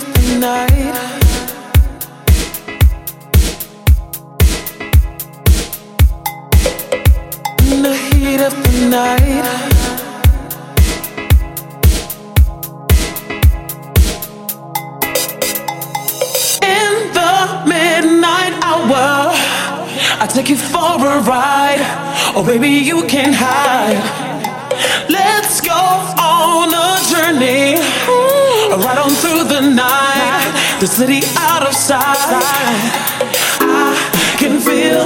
every night. In the heat of the night. In the midnight hour, I take you for a ride. Oh, baby, you can hide. Let's go on a journey, right on through the city out of sight. I can feel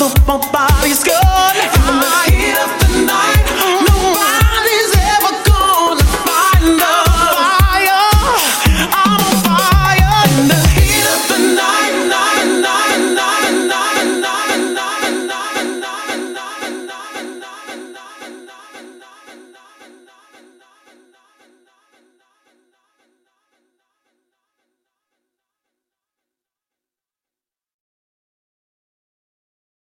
my body's good.